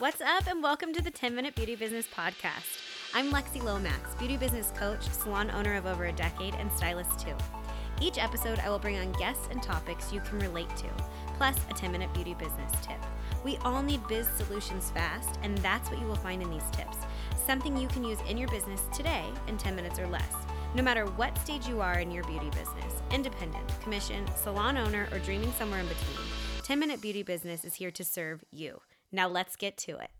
What's up, and welcome to the 10 Minute Beauty Business Podcast. I'm Lexi Lomax, beauty business coach, salon owner of over a decade, and stylist too. Each episode, I will bring on guests and topics you can relate to, plus a 10 minute beauty business tip. We all need biz solutions fast, and that's what you will find in these tips something you can use in your business today in 10 minutes or less. No matter what stage you are in your beauty business independent, commission, salon owner, or dreaming somewhere in between 10 Minute Beauty Business is here to serve you. Now let's get to it.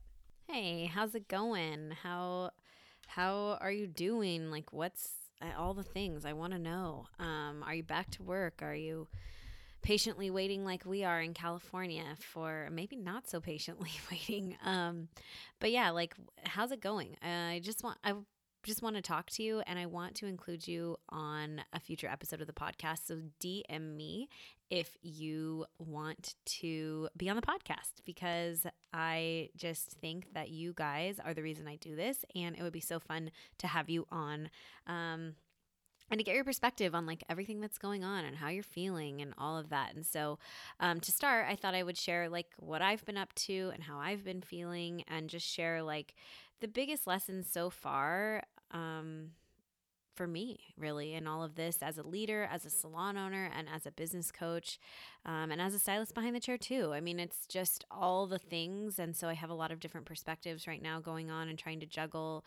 Hey, how's it going? How how are you doing? Like what's uh, all the things I want to know. Um are you back to work? Are you patiently waiting like we are in California for maybe not so patiently waiting. Um but yeah, like how's it going? Uh, I just want I just want to talk to you and I want to include you on a future episode of the podcast. So DM me if you want to be on the podcast because I just think that you guys are the reason I do this and it would be so fun to have you on. Um, and to get your perspective on like everything that's going on and how you're feeling and all of that. And so, um, to start, I thought I would share like what I've been up to and how I've been feeling, and just share like the biggest lessons so far um, for me, really, in all of this as a leader, as a salon owner, and as a business coach, um, and as a stylist behind the chair, too. I mean, it's just all the things. And so I have a lot of different perspectives right now going on and trying to juggle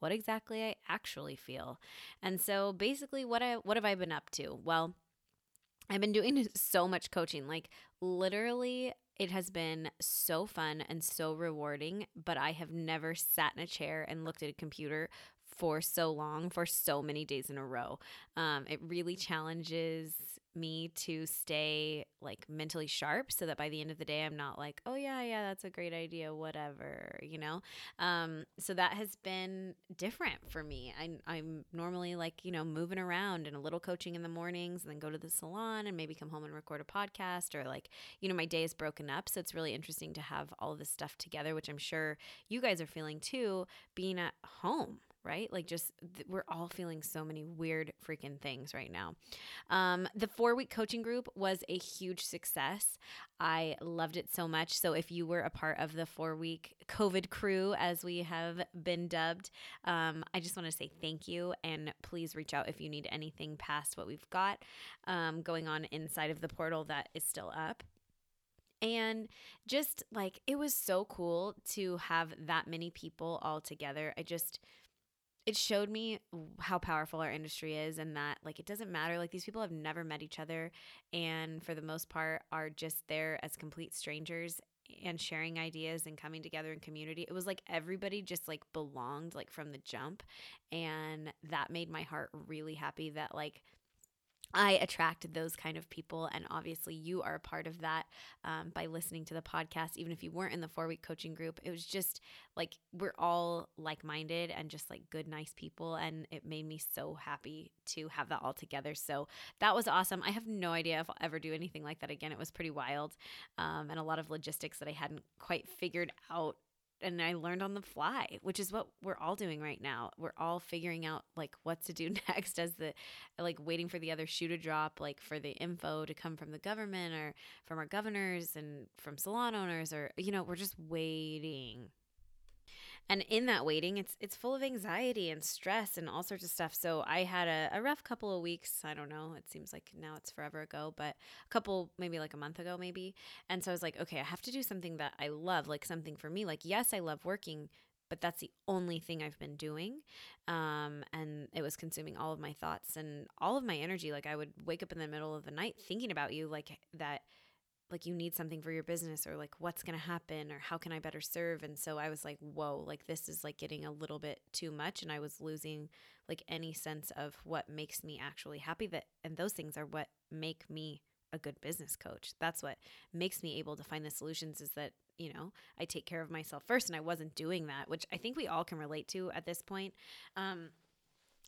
what exactly I actually feel. And so basically what I what have I been up to? Well, I've been doing so much coaching. Like literally it has been so fun and so rewarding, but I have never sat in a chair and looked at a computer for so long, for so many days in a row. Um, it really challenges me to stay like mentally sharp so that by the end of the day I'm not like, oh yeah, yeah, that's a great idea, whatever, you know? Um, so that has been different for me. I, I'm normally like, you know, moving around and a little coaching in the mornings and then go to the salon and maybe come home and record a podcast or like, you know, my day is broken up. So it's really interesting to have all this stuff together, which I'm sure you guys are feeling too, being at home right? Like, just th- we're all feeling so many weird freaking things right now. Um, the four week coaching group was a huge success. I loved it so much. So, if you were a part of the four week COVID crew, as we have been dubbed, um, I just want to say thank you. And please reach out if you need anything past what we've got um, going on inside of the portal that is still up. And just like it was so cool to have that many people all together. I just, it showed me how powerful our industry is and that like it doesn't matter like these people have never met each other and for the most part are just there as complete strangers and sharing ideas and coming together in community. It was like everybody just like belonged like from the jump and that made my heart really happy that like I attracted those kind of people. And obviously, you are a part of that um, by listening to the podcast. Even if you weren't in the four week coaching group, it was just like we're all like minded and just like good, nice people. And it made me so happy to have that all together. So that was awesome. I have no idea if I'll ever do anything like that again. It was pretty wild um, and a lot of logistics that I hadn't quite figured out and I learned on the fly, which is what we're all doing right now. We're all figuring out like what to do next as the like waiting for the other shoe to drop, like for the info to come from the government or from our governors and from salon owners or you know, we're just waiting and in that waiting it's it's full of anxiety and stress and all sorts of stuff. So i had a, a rough couple of weeks. I don't know. It seems like now it's forever ago but a couple maybe like a month ago maybe. And so i was like okay i have to do something that i love like something for me. Like yes i love working but that's the only thing I've been doing. Um, and it was consuming all of my thoughts and all of my energy. Like I would wake up in the middle of the night thinking about you, like that like you need something for your business or like what's going to happen or how can I better serve? And so I was like whoa like this is like getting a little bit too much. And I was losing like any sense of what makes me actually happy that and those things are what make me a good business coach. That's what makes me able to find the solutions is that you know I take care of myself first and I wasn't doing that which I think we all can relate to at this point. Um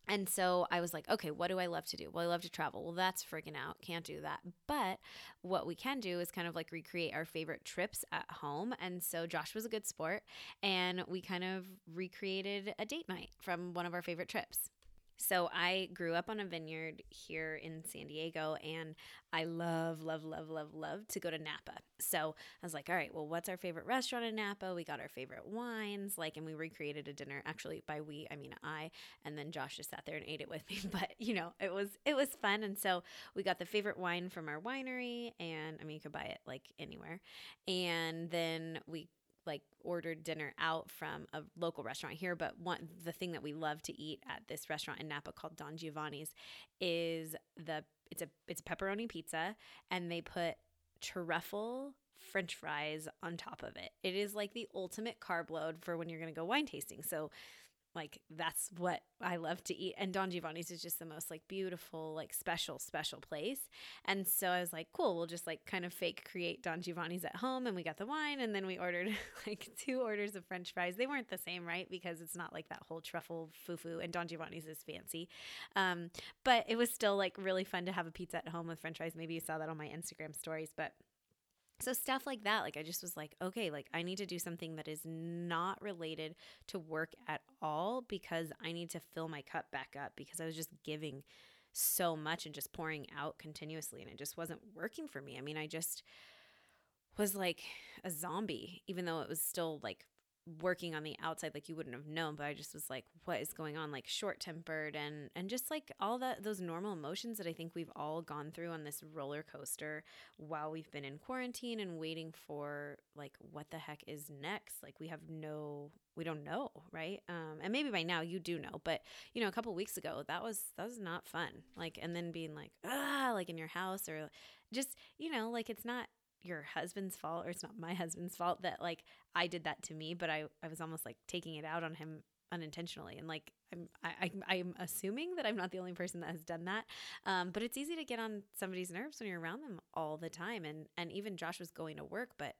and so I was like, okay, what do I love to do? Well, I love to travel. Well, that's freaking out. Can't do that. But what we can do is kind of like recreate our favorite trips at home. And so Josh was a good sport. And we kind of recreated a date night from one of our favorite trips. So I grew up on a vineyard here in San Diego and I love, love, love, love, love to go to Napa. So I was like, all right, well, what's our favorite restaurant in Napa? We got our favorite wines, like, and we recreated a dinner. Actually, by we, I mean I, and then Josh just sat there and ate it with me. But you know, it was it was fun. And so we got the favorite wine from our winery, and I mean you could buy it like anywhere. And then we like ordered dinner out from a local restaurant here, but one the thing that we love to eat at this restaurant in Napa called Don Giovanni's is the it's a it's a pepperoni pizza and they put truffle french fries on top of it. It is like the ultimate carb load for when you're going to go wine tasting. So like that's what I love to eat. And Don Giovanni's is just the most like beautiful, like special, special place. And so I was like, cool, we'll just like kind of fake create Don Giovanni's at home. And we got the wine. And then we ordered like two orders of French fries. They weren't the same, right? Because it's not like that whole truffle foo, And Don Giovanni's is fancy. Um, but it was still like really fun to have a pizza at home with French fries. Maybe you saw that on my Instagram stories. But so stuff like that like i just was like okay like i need to do something that is not related to work at all because i need to fill my cup back up because i was just giving so much and just pouring out continuously and it just wasn't working for me. I mean i just was like a zombie even though it was still like working on the outside like you wouldn't have known but i just was like what is going on? Like short tempered and and just like all that those normal emotions that i think we've all gone through on this roller coaster while we've been in quarantine and waiting for like what the heck is next? Like we have no we don't know right? Um and maybe by now you do know but you know a couple weeks ago that was that was not fun. Like and then being like ah like in your house or just you know like it's not your husband's fault or it's not my husband's fault that like I did that to me, but I, I was almost like taking it out on him unintentionally. And like, I'm, I, I'm assuming that I'm not the only person that has done that. Um, but it's easy to get on somebody's nerves when you're around them all the time. And, and even Josh was going to work, but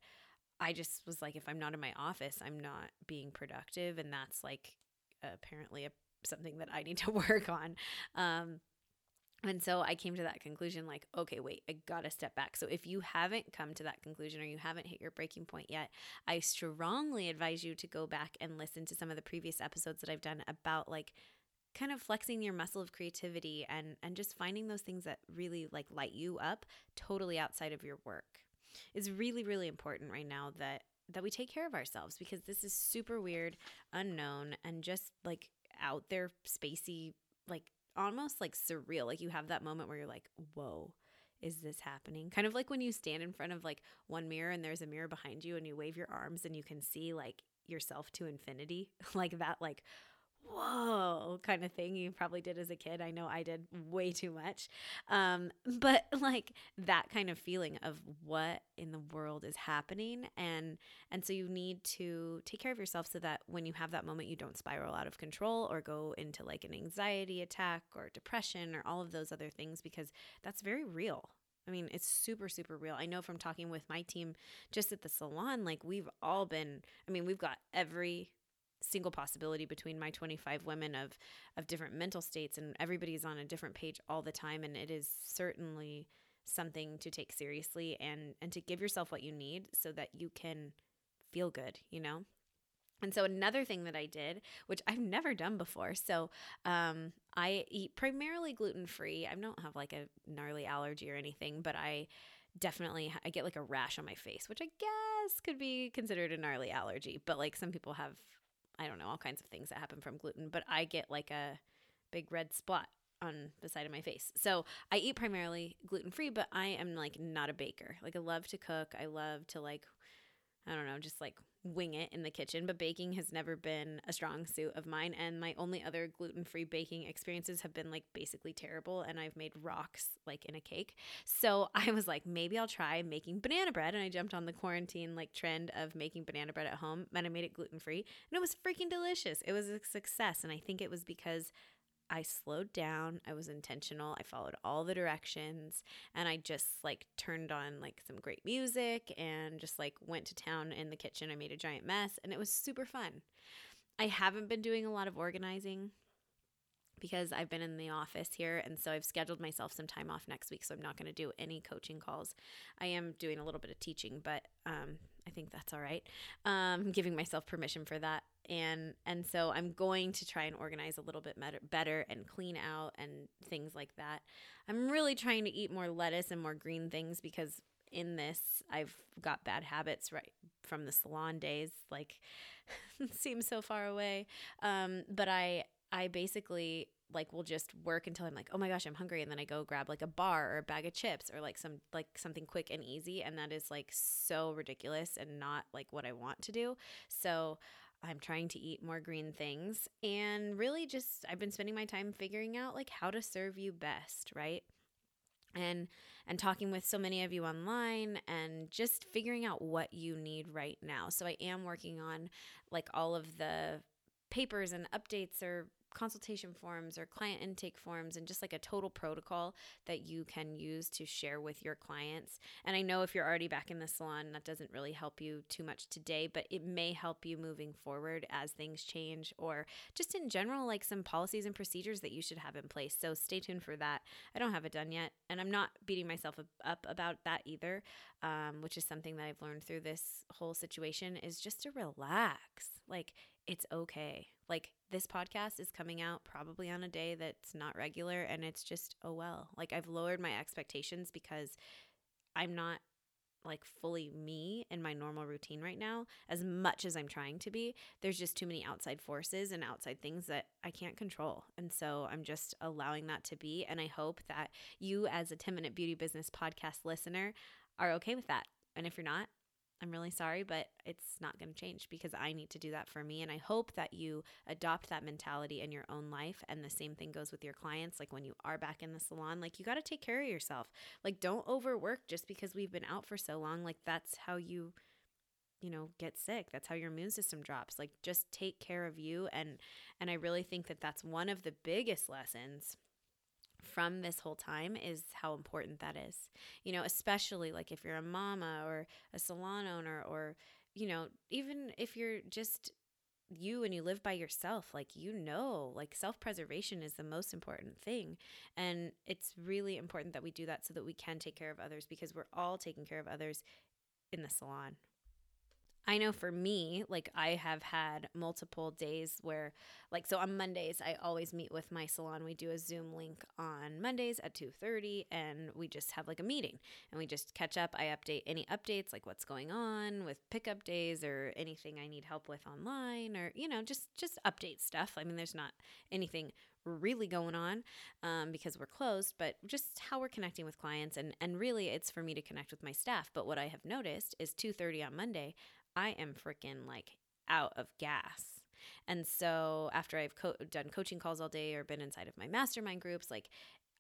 I just was like, if I'm not in my office, I'm not being productive. And that's like apparently a, something that I need to work on. Um, and so I came to that conclusion like, okay, wait, I gotta step back. So if you haven't come to that conclusion or you haven't hit your breaking point yet, I strongly advise you to go back and listen to some of the previous episodes that I've done about like kind of flexing your muscle of creativity and and just finding those things that really like light you up totally outside of your work. Is really really important right now that that we take care of ourselves because this is super weird, unknown and just like out there spacey like almost like surreal. Like you have that moment where you're like, whoa, is this happening? Kind of like when you stand in front of like one mirror and there's a mirror behind you and you wave your arms and you can see like yourself to infinity. like that, like, whoa kind of thing you probably did as a kid. I know I did way too much. Um, but like that kind of feeling of what in the world is happening and and so you need to take care of yourself so that when you have that moment you don't spiral out of control or go into like an anxiety attack or depression or all of those other things because that's very real. I mean, it's super, super real. I know from talking with my team just at the salon, like we've all been, I mean, we've got every single possibility between my 25 women of of different mental states and everybody's on a different page all the time and it is certainly something to take seriously and and to give yourself what you need so that you can feel good you know and so another thing that I did, which I've never done before, so um, I eat primarily gluten free. I don't have like a gnarly allergy or anything, but I definitely I get like a rash on my face, which I guess could be considered a gnarly allergy. But like some people have I don't know, all kinds of things that happen from gluten, but I get like a big red spot on the side of my face. So I eat primarily gluten free, but I am like not a baker. Like I love to cook. I love to like I don't know, just like wing it in the kitchen, but baking has never been a strong suit of mine. And my only other gluten free baking experiences have been like basically terrible. And I've made rocks like in a cake. So I was like, maybe I'll try making banana bread. And I jumped on the quarantine like trend of making banana bread at home. And I made it gluten free. And it was freaking delicious. It was a success. And I think it was because I slowed down. I was intentional. I followed all the directions and I just like turned on like some great music and just like went to town in the kitchen. I made a giant mess and it was super fun. I haven't been doing a lot of organizing because I've been in the office here and so I've scheduled myself some time off next week so I'm not going to do any coaching calls. I am doing a little bit of teaching, but um think that's all right. Um, giving myself permission for that. And and so I'm going to try and organize a little bit better, and clean out and things like that. I'm really trying to eat more lettuce and more green things because in this I've got bad habits right from the salon days. Like seems so far away. Um, but I I basically like will just work until I'm like, oh my gosh, I'm hungry, and then I go grab like a bar or a bag of chips or like some like something quick and easy, and that is like so ridiculous and not like what I want to do. So I'm trying to eat more green things and really just I've been spending my time figuring out like how to serve you best, right? and and talking with so many of you online and just figuring out what you need right now. So I am working on like all of the papers and updates or consultation forms or client intake forms and just like a total protocol that you can use to share with your clients. And I know if you're already back in the salon, that doesn't really help you too much today, but it may help you moving forward as things change or just in general, like some policies and procedures that you should have in place. So stay tuned for that. I don't have it done yet, and I'm not beating myself up about that either, um, which is something that I've learned through this whole situation is just to relax. Like, it's okay. Like this podcast is coming out probably on a day that's not regular and it's just oh well. Like I've lowered my expectations because I'm not like fully me in my normal routine right now as much as I'm trying to be. There's just too many outside forces and outside things that I can't control. And so I'm just allowing that to be and I hope that you as a 10 minute beauty business podcast listener are okay with that. And if you're not, I'm really sorry, but it's not going to change because I need to do that for me. And I hope that you adopt that mentality in your own life. And the same thing goes with your clients. Like when you are back in the salon, like you got to take care of yourself. Like don't overwork just because we've been out for so long. Like that's how you you know get sick that's how your immune system drops like just take care of you and and i really think that that's one of the biggest lessons from this whole time is how important that is. You know, especially like if you're a mama or a salon owner or, you know, even if you're just you and you live by yourself, like you know, like self preservation is the most important thing. And it's really important that we do that so that we can take care of others because we're all taking care of others in the salon. I know for me, like I have had multiple days where like so on Mondays I always meet with my salon. We do a Zoom link on Mondays at 2:30 and we just have like a meeting and we just catch up. I update any updates like what's going on with pickup days or anything I need help with online or you know, just just update stuff. I mean, there's not anything really going on um, because we're closed, but just how we're connecting with clients and and really it's for me to connect with my staff. But what I have noticed is 2:30 on Monday, I am freaking like out of gas. And so after I've co- done coaching calls all day or been inside of my mastermind groups, like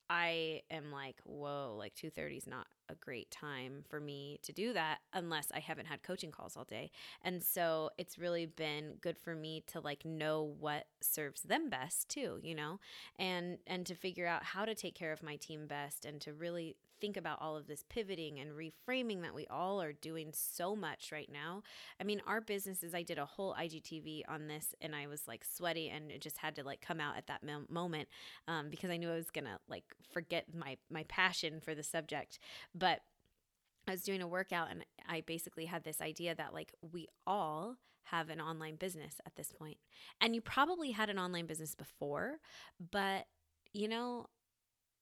I am like, whoa, like 2:30 is not a great time for me to do that unless I haven't had coaching calls all day. And so it's really been good for me to like know what serves them best too, you know? And and to figure out how to take care of my team best and to really think about all of this pivoting and reframing that we all are doing so much right now. I mean, our businesses, I did a whole IGTV on this and I was like sweaty and it just had to like come out at that moment um, because I knew I was going to like forget my, my passion for the subject. But I was doing a workout and I basically had this idea that like we all have an online business at this point. And you probably had an online business before, but you know,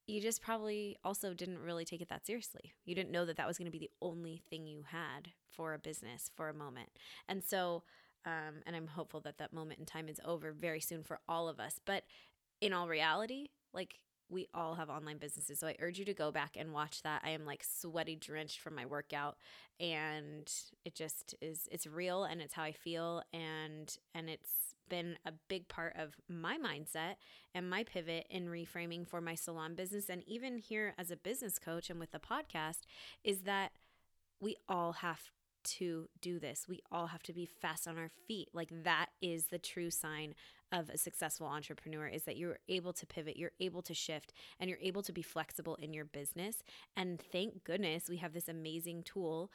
you just probably also didn't really take it that seriously. You didn't know that that was going to be the only thing you had for a business for a moment. And so, um, and I'm hopeful that that moment in time is over very soon for all of us. But in all reality, like we all have online businesses. So I urge you to go back and watch that. I am like sweaty drenched from my workout and it just is it's real and it's how I feel and and it's been a big part of my mindset and my pivot in reframing for my salon business and even here as a business coach and with the podcast is that we all have to do this. We all have to be fast on our feet. Like that is the true sign of a successful entrepreneur is that you're able to pivot, you're able to shift, and you're able to be flexible in your business. And thank goodness we have this amazing tool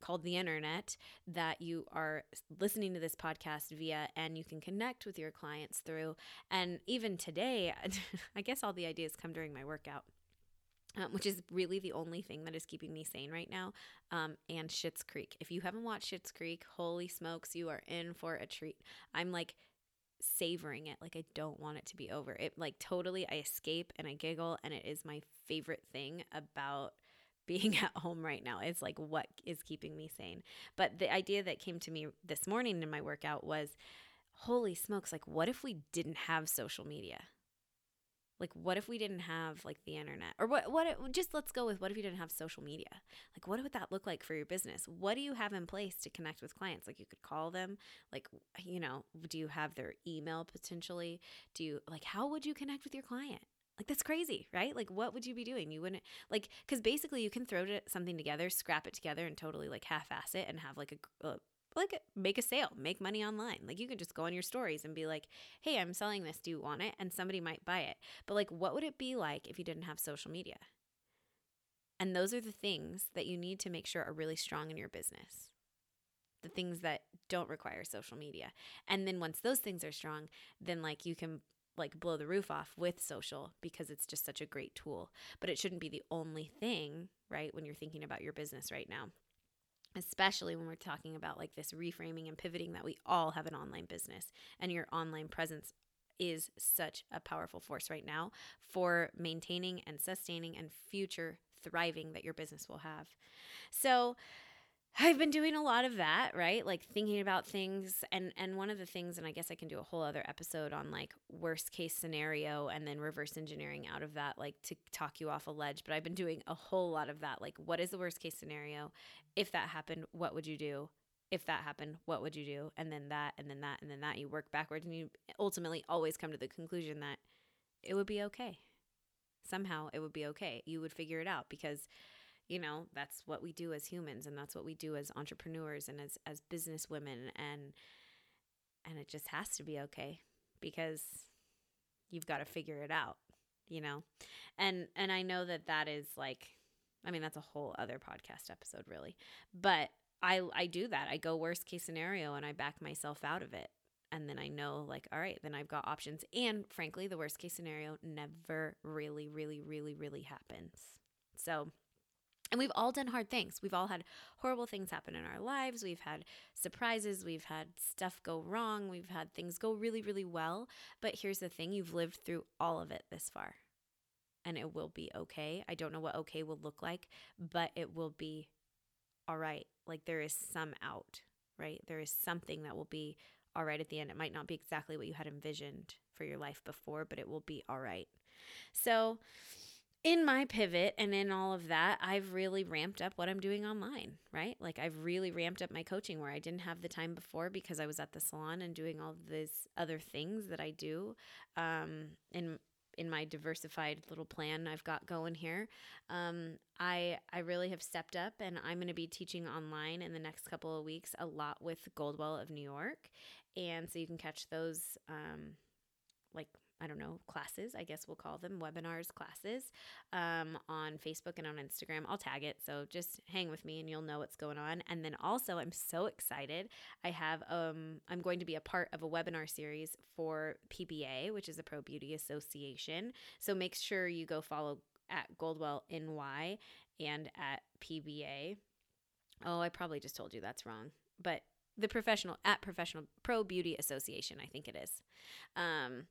called the internet that you are listening to this podcast via and you can connect with your clients through. And even today, I guess all the ideas come during my workout um, which is really the only thing that is keeping me sane right now, um, and Schitt's Creek. If you haven't watched Schitt's Creek, holy smokes, you are in for a treat. I'm like savoring it. Like I don't want it to be over. It like totally I escape and I giggle and it is my favorite thing about being at home right now. It's like what is keeping me sane. But the idea that came to me this morning in my workout was holy smokes, like what if we didn't have social media? Like what if we didn't have like the internet? Or what what just let's go with what if you didn't have social media? Like what would that look like for your business? What do you have in place to connect with clients? Like you could call them, like you know, do you have their email potentially? Do you like how would you connect with your client? Like that's crazy, right? Like what would you be doing? You wouldn't like cuz basically you can throw something together, scrap it together and totally like half-ass it and have like a, a uh, like make a sale, make money online. Like you could just go on your stories and be like, "Hey, I'm selling this. Do you want it?" and somebody might buy it. But like what would it be like if you didn't have social media? And those are the things that you need to make sure are really strong in your business. The things that don't require social media. And then once those things are strong, then like you can like blow the roof off with social because it's just such a great tool. But it shouldn't be the only thing, right? When you're thinking about your business right now especially when we're talking about like this reframing and pivoting that we all have an online business and your online presence is such a powerful force right now for maintaining and sustaining and future thriving that your business will have. So, I've been doing a lot of that, right? Like thinking about things and and one of the things and I guess I can do a whole other episode on like worst case scenario and then reverse engineering out of that like to talk you off a ledge, but I've been doing a whole lot of that. Like what is the worst case scenario? If that happened, what would you do? If that happened, what would you do? And then that and then that and then that you work backwards and you ultimately always come to the conclusion that it would be okay. Somehow it would be okay. You would figure it out because you know that's what we do as humans and that's what we do as entrepreneurs and as as business women and and it just has to be okay because you've got to figure it out you know? And and i know that that is like i mean that's a whole other podcast episode really but i i do that. I go worst case scenario and i back myself out of it and then i know like all right then i've got options and frankly the worst case scenario never really really really really happens. So and we've all done hard things. We've all had horrible things happen in our lives. We've had surprises. We've had stuff go wrong. We've had things go really, really well. But here's the thing you've lived through all of it this far, and it will be okay. I don't know what okay will look like, but it will be all right. Like there is some out, right? There is something that will be all right at the end. It might not be exactly what you had envisioned for your life before, but it will be all right. So, in my pivot and in all of that, I've really ramped up what I'm doing online, right? Like I've really ramped up my coaching where I didn't have the time before because I was at the salon and doing all these other things that I do um, in in my diversified little plan I've got going here. Um, I I really have stepped up and I'm going to be teaching online in the next couple of weeks a lot with Goldwell of New York, and so you can catch those um, like I don't know, classes, I guess we'll call them webinars, classes um, on Facebook and on Instagram. I'll tag it. So just hang with me and you'll know what's going on. And then also, I'm so excited. I have, um, I'm going to be a part of a webinar series for PBA, which is the Pro Beauty Association. So make sure you go follow at Goldwell NY and at PBA. Oh, I probably just told you that's wrong. But the professional at professional pro beauty association i think it is um,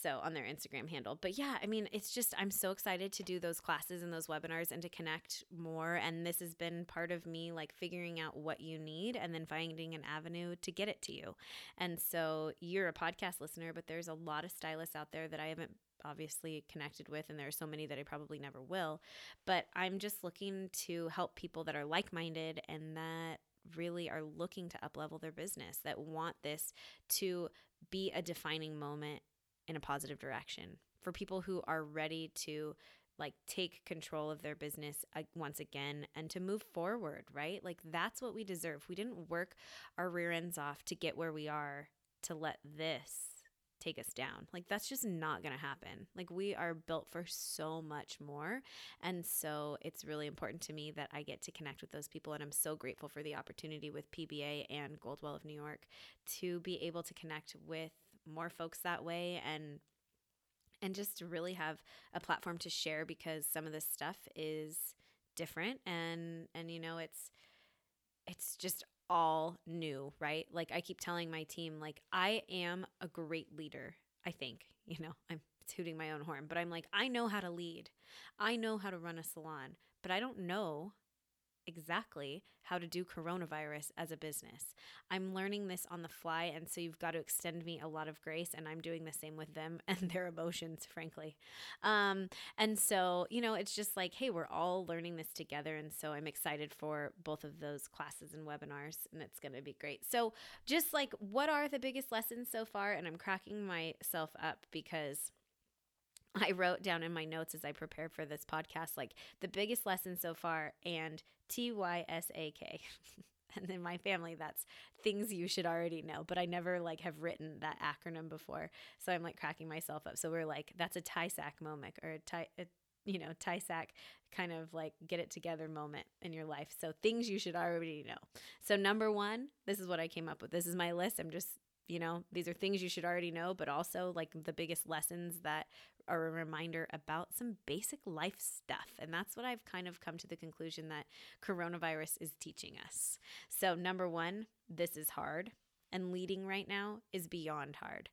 so on their Instagram handle. But yeah, I mean, it's just, I'm so excited to do those classes and those webinars and to connect more. And this has been part of me like figuring out what you need and then finding an avenue to get it to you. And so you're a podcast listener, but there's a lot of stylists out there that I haven't obviously connected with and there are so many that I probably never will but I'm just looking to help people that are like-minded and that really are looking to uplevel their business that want this to be a defining moment in a positive direction for people who are ready to like take control of their business once again and to move forward, right? Like that's what we deserve. We didn't work our rear ends off to get where we are to let this take us down. Like that's just not going to happen. Like we are built for so much more. And so it's really important to me that I get to connect with those people and I'm so grateful for the opportunity with PBA and Goldwell of New York to be able to connect with more folks that way and and just to really have a platform to share because some of this stuff is different and and you know it's it's just all new, right? Like I keep telling my team like I am a great leader, I think. You know, I'm tooting my own horn, but I'm like I know how to lead. I know how to run a salon, but I don't know exactly how to do coronavirus as a business. I'm learning this on the fly, and so you've got to extend me a lot of grace, and I'm doing the same with them and their emotions, frankly. Um, and so, you know, it's just like, hey, we're all learning this together, and so I'm excited for both of those classes and webinars, and it's going to be great. So, just like, what are the biggest lessons so far? And I'm cracking myself up because I wrote down in my notes as I prepared for this podcast, like the biggest lesson so far and T Y S A K. and in my family, that's things you should already know, but I never like have written that acronym before. So I'm like cracking myself up. So we're like, that's a TYSAK moment or a tie, a, you know, TYSAK kind of like get it together moment in your life. So things you should already know. So number one, this is what I came up with. This is my list. I'm just you know these are things you should already know but also like the biggest lessons that are a reminder about some basic life stuff. And that's what I've kind of come to the conclusion that coronavirus is teaching us. So, number one, this is hard, and leading right now is beyond hard.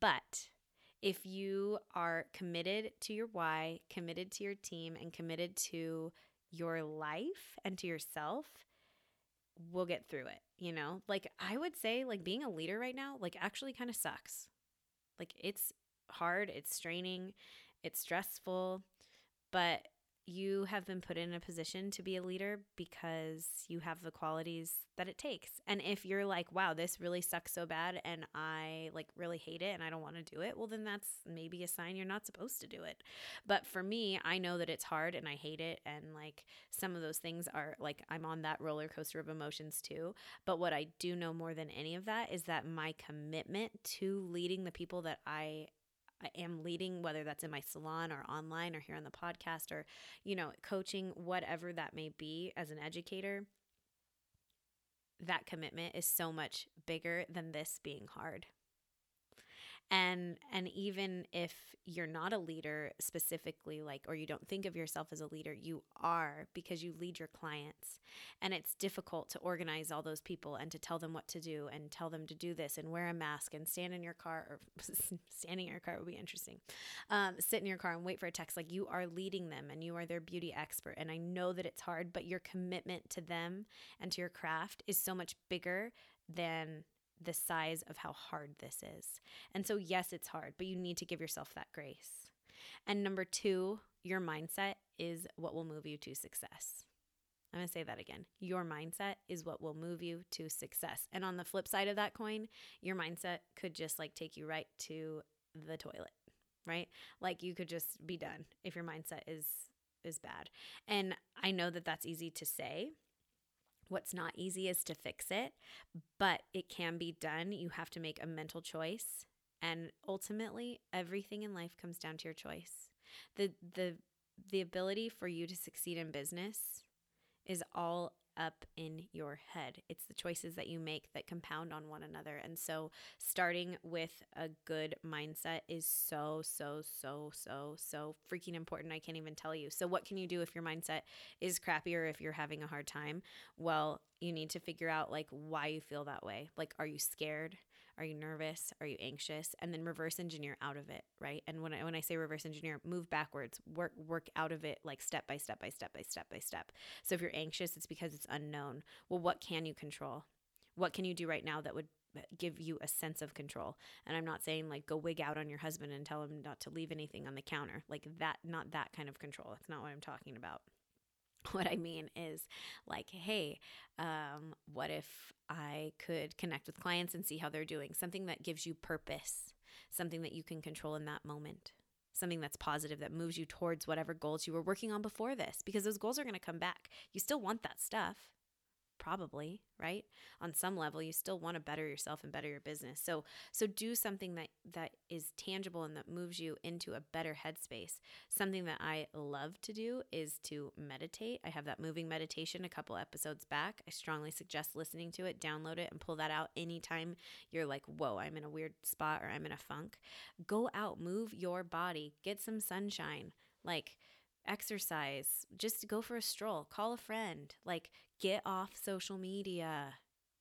But if you are committed to your why, committed to your team, and committed to your life and to yourself, we'll get through it. You know, like I would say, like being a leader right now, like actually kind of sucks. Like it's hard, it's straining, it's stressful, but you have been put in a position to be a leader because you have the qualities that it takes. And if you're like, wow, this really sucks so bad and I like really hate it and I don't want to do it, well, then that's maybe a sign you're not supposed to do it. But for me, I know that it's hard and I hate it. And like some of those things are like, I'm on that roller coaster of emotions too. But what I do know more than any of that is that my commitment to leading the people that I am leading, whether that's in my salon or online or here on the podcast or, you know, coaching, whatever that may be as an educator, that commitment is so much bigger than this being hard and and even if you're not a leader specifically like or you don't think of yourself as a leader you are because you lead your clients. And it's difficult to organize all those people and to tell them what to do and tell them to do this and wear a mask and stand in your car or standing in your car would be interesting. Um, sit in your car and wait for a text. Like you are leading them and you are their beauty expert. And i know that it's hard but your commitment to them and to your craft is so much bigger than the size of how hard this is. And so, yes, it's hard, but you need to give yourself that grace. And number two, your mindset is what will move you to success. I'm going to say that again. Your mindset is what will move you to success. And on the flip side of that coin, your mindset could just like take you right to the toilet, right? Like you could just be done if your mindset is is bad. And I know that that's easy to say, What's not easy is to fix it, but it can be done. You have to make a mental choice. And ultimately, everything in life comes down to your choice. The the the ability for you to succeed in business is all up in your head. It's the choices that you make that compound on one another. And so, starting with a good mindset is so, so, so, so, so freaking important. I can't even tell you. So, what can you do if your mindset is crappy or if you're having a hard time? Well, you need to figure out like why you feel that way. Like, are you scared? Are you nervous? Are you anxious? And then reverse engineer out of it, right? And when I, when I say reverse engineer, move backwards, work work out of it like step by step by step by step by step. So if you're anxious, it's because it's unknown. Well, what can you control? What can you do right now that would uh, give you a sense of control. And I'm not saying like go wig out on your husband and tell him not to leave anything on the counter. Like that, not that kind of control. That's not what I'm talking about. what I mean is like, hey, um, what if I could connect with clients and see how they're doing? Something that gives you purpose, something that you can control in that moment, something that's positive that moves you towards whatever goals you were working on before this, because those goals are going to come back. You still want that stuff, probably right? On some level you still want to better yourself and better your business. So so do something that that is tangible and that moves you into a better headspace. Something that i love to do is to meditate. I have that moving meditation a couple episodes back. I strongly suggest listening to it download it and pull that out anytime you're like whoa i'm in a weird spot or i'm in a funk. Go out move your body get some sunshine. Like exercise, just go for a stroll, call a friend, like get off social media,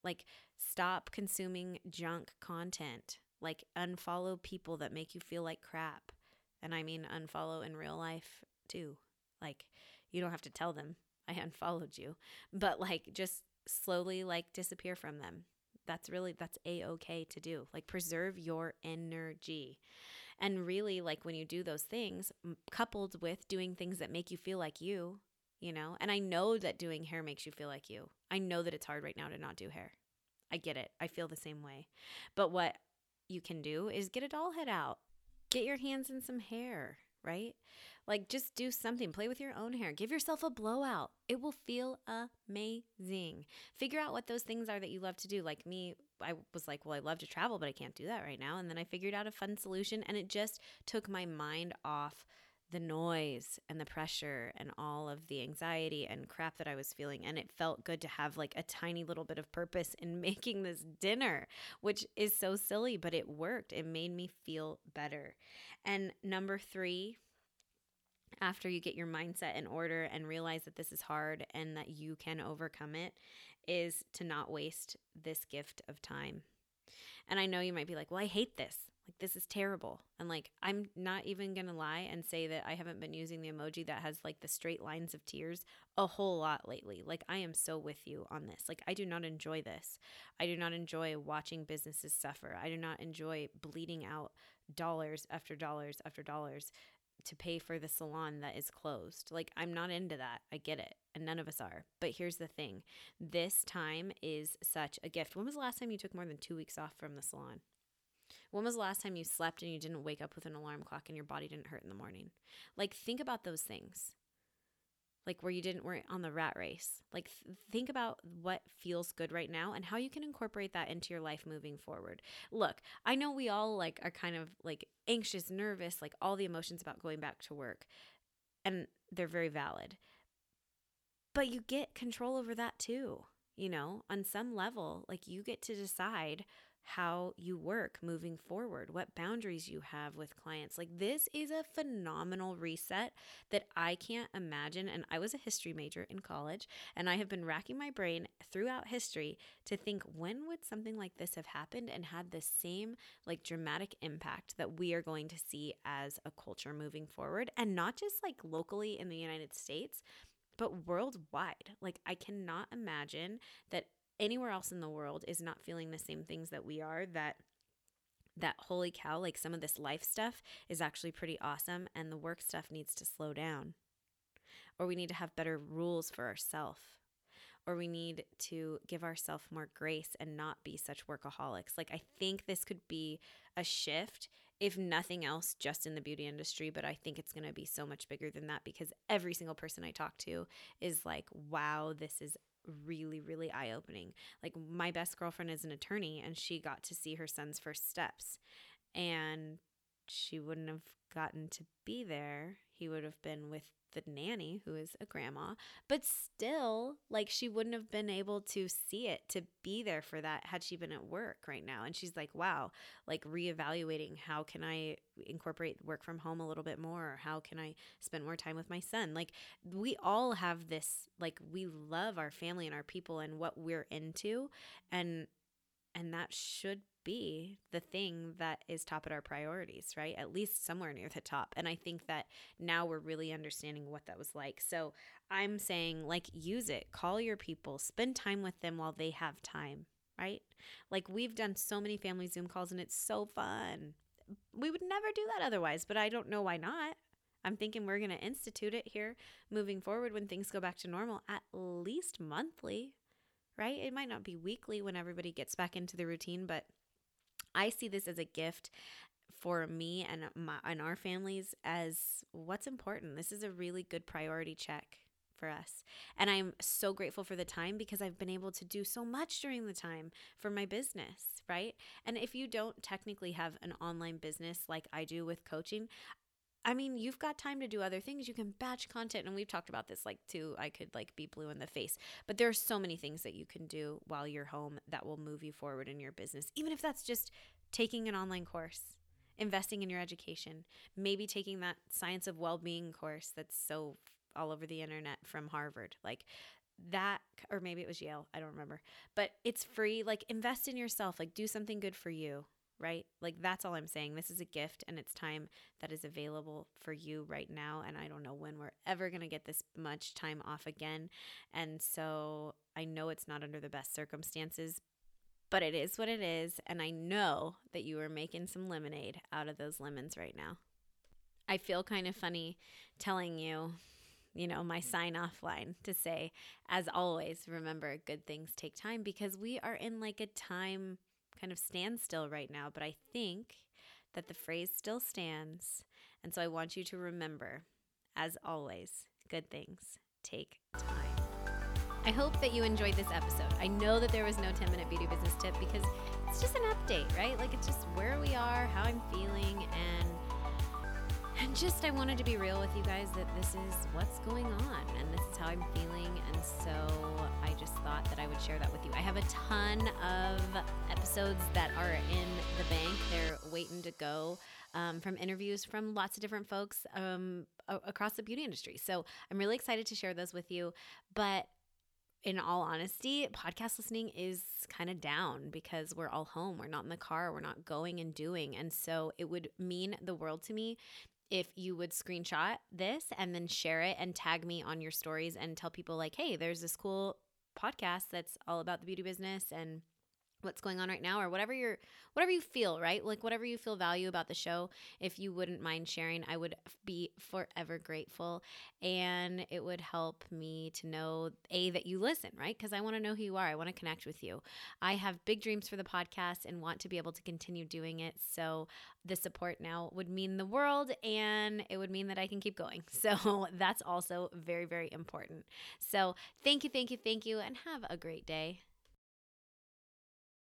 like stop consuming junk content, like unfollow people that make you feel like crap. And I mean unfollow in real life too. Like you don't have to tell them I unfollowed you, but like just slowly like disappear from them. That's really that's a okay to do. Like preserve your energy. And really, like when you do those things, coupled with doing things that make you feel like you, you know, and I know that doing hair makes you feel like you. I know that it's hard right now to not do hair. I get it. I feel the same way. But what you can do is get a doll head out, get your hands in some hair, right? Like just do something, play with your own hair, give yourself a blowout. It will feel amazing. Figure out what those things are that you love to do. Like me, I was like, well, I love to travel, but I can't do that right now. And then I figured out a fun solution and it just took my mind off the noise and the pressure and all of the anxiety and crap that I was feeling. And it felt good to have like a tiny little bit of purpose in making this dinner, which is so silly, but it worked. It made me feel better. And number three, after you get your mindset in order and realize that this is hard and that you can overcome it, is to not waste this gift of time. And I know you might be like, well, I hate this. Like, this is terrible. And like, I'm not even going to lie and say that I haven't been using the emoji that has like the straight lines of tears a whole lot lately. Like, I am so with you on this. Like, I do not enjoy this. I do not enjoy watching businesses suffer. I do not enjoy bleeding out dollars after dollars after dollars to pay for the salon that is closed. Like, I'm not into that. I get it. And none of us are. But here's the thing this time is such a gift. When was the last time you took more than two weeks off from the salon? When was the last time you slept and you didn't wake up with an alarm clock and your body didn't hurt in the morning? Like, think about those things like where you didn't weren't on the rat race. Like th- think about what feels good right now and how you can incorporate that into your life moving forward. Look i know we all like are kind of like anxious nervous like all the emotions about going back to work and they're very valid. But you get control over that too you know on some level. Like you get to decide how you work moving forward, what boundaries you have with clients. Like, this is a phenomenal reset that I can't imagine. And I was a history major in college, and I have been racking my brain throughout history to think when would something like this have happened and had the same like dramatic impact that we are going to see as a culture moving forward, and not just like locally in the United States. But worldwide, like I cannot imagine that anywhere else in the world is not feeling the same things that we are that that holy cow like some of this life stuff is actually pretty awesome and the work stuff needs to slow down. Or we need to have better rules for ourselves or we need to give ourselves more grace and not be such workaholics. Like i think this could be a shift if nothing else just in the beauty industry but i think it's going to be so much bigger than that because every single person i talk to is like wow this is really, really eye opening. Like, my best girlfriend is an attorney, and she got to see her son's first steps. And she wouldn't have gotten to be there. He would have been with the nanny who is a grandma but still like she wouldn't have been able to see it to be there for that had she been at work right now. And she's like wow like reevaluating how can i incorporate work from home a little bit more? Or how can i spend more time with my son? Like we all have this like we love our family and our people and what we're into and and that should be the thing that is top at our priorities, right? At least somewhere near the top. And I think that now we're really understanding what that was like. So I'm saying, like, use it, call your people, spend time with them while they have time, right? Like, we've done so many family Zoom calls and it's so fun. We would never do that otherwise, but I don't know why not. I'm thinking we're going to institute it here moving forward when things go back to normal, at least monthly, right? It might not be weekly when everybody gets back into the routine, but I see this as a gift for me and my and our families as what's important. This is a really good priority check for us. And I'm so grateful for the time because I've been able to do so much during the time for my business, right? And if you don't technically have an online business like I do with coaching, I mean, you've got time to do other things. You can batch content. And we've talked about this like too. I could like be blue in the face, but there are so many things that you can do while you're home that will move you forward in your business. Even if that's just taking an online course, investing in your education, maybe taking that science of well being course that's so all over the internet from Harvard. Like that, or maybe it was Yale. I don't remember, but it's free. Like invest in yourself, like do something good for you right? Like that's all I'm saying. This is a gift and it's time that is available for you right now. And I don't know when we're ever going to get this much time off again. And so I know it's not under the best circumstances, but it is what it is. And I know that you are making some lemonade out of those lemons right now. I feel kind of funny telling you you know, my sign off line to say, as always, remember good things take time because we are in like a time kind of standstill right now, but I think that the phrase still stands. And so I want you to remember, as always, good things take time. I hope that you enjoyed this episode. I know that there was no 10 minute beauty business tip because it's just an update, right? Like it's just where we are, how I'm feeling, and and just I wanted to be real with you guys that this is what's going on and this is how I'm feeling. And so I just thought that I would share that with you. I have a ton of episodes that are in the bank, they're waiting to go. Um, from interviews from lots of different folks um, across the beauty industry. So I'm really excited to share those with you. But in all honesty, podcast listening is kind of down because we're all home. We're not in the car. We're not going and doing. And so it would mean the world to me if you would screenshot this and then share it and tag me on your stories and tell people like, hey, there's this cool podcast that's all about the beauty business and what's going on right now or whatever you're whatever you feel right? Like whatever you feel value about the show if you wouldn't mind sharing i would be forever grateful. And it would help me to know a that you listen right? Because i want to know who you are. I want to connect with you. I have big dreams for the podcast and want to be able to continue doing it. So the support now would mean the world and it would mean that i can keep going. So that's also very very important. So thank you thank you thank you and have a great day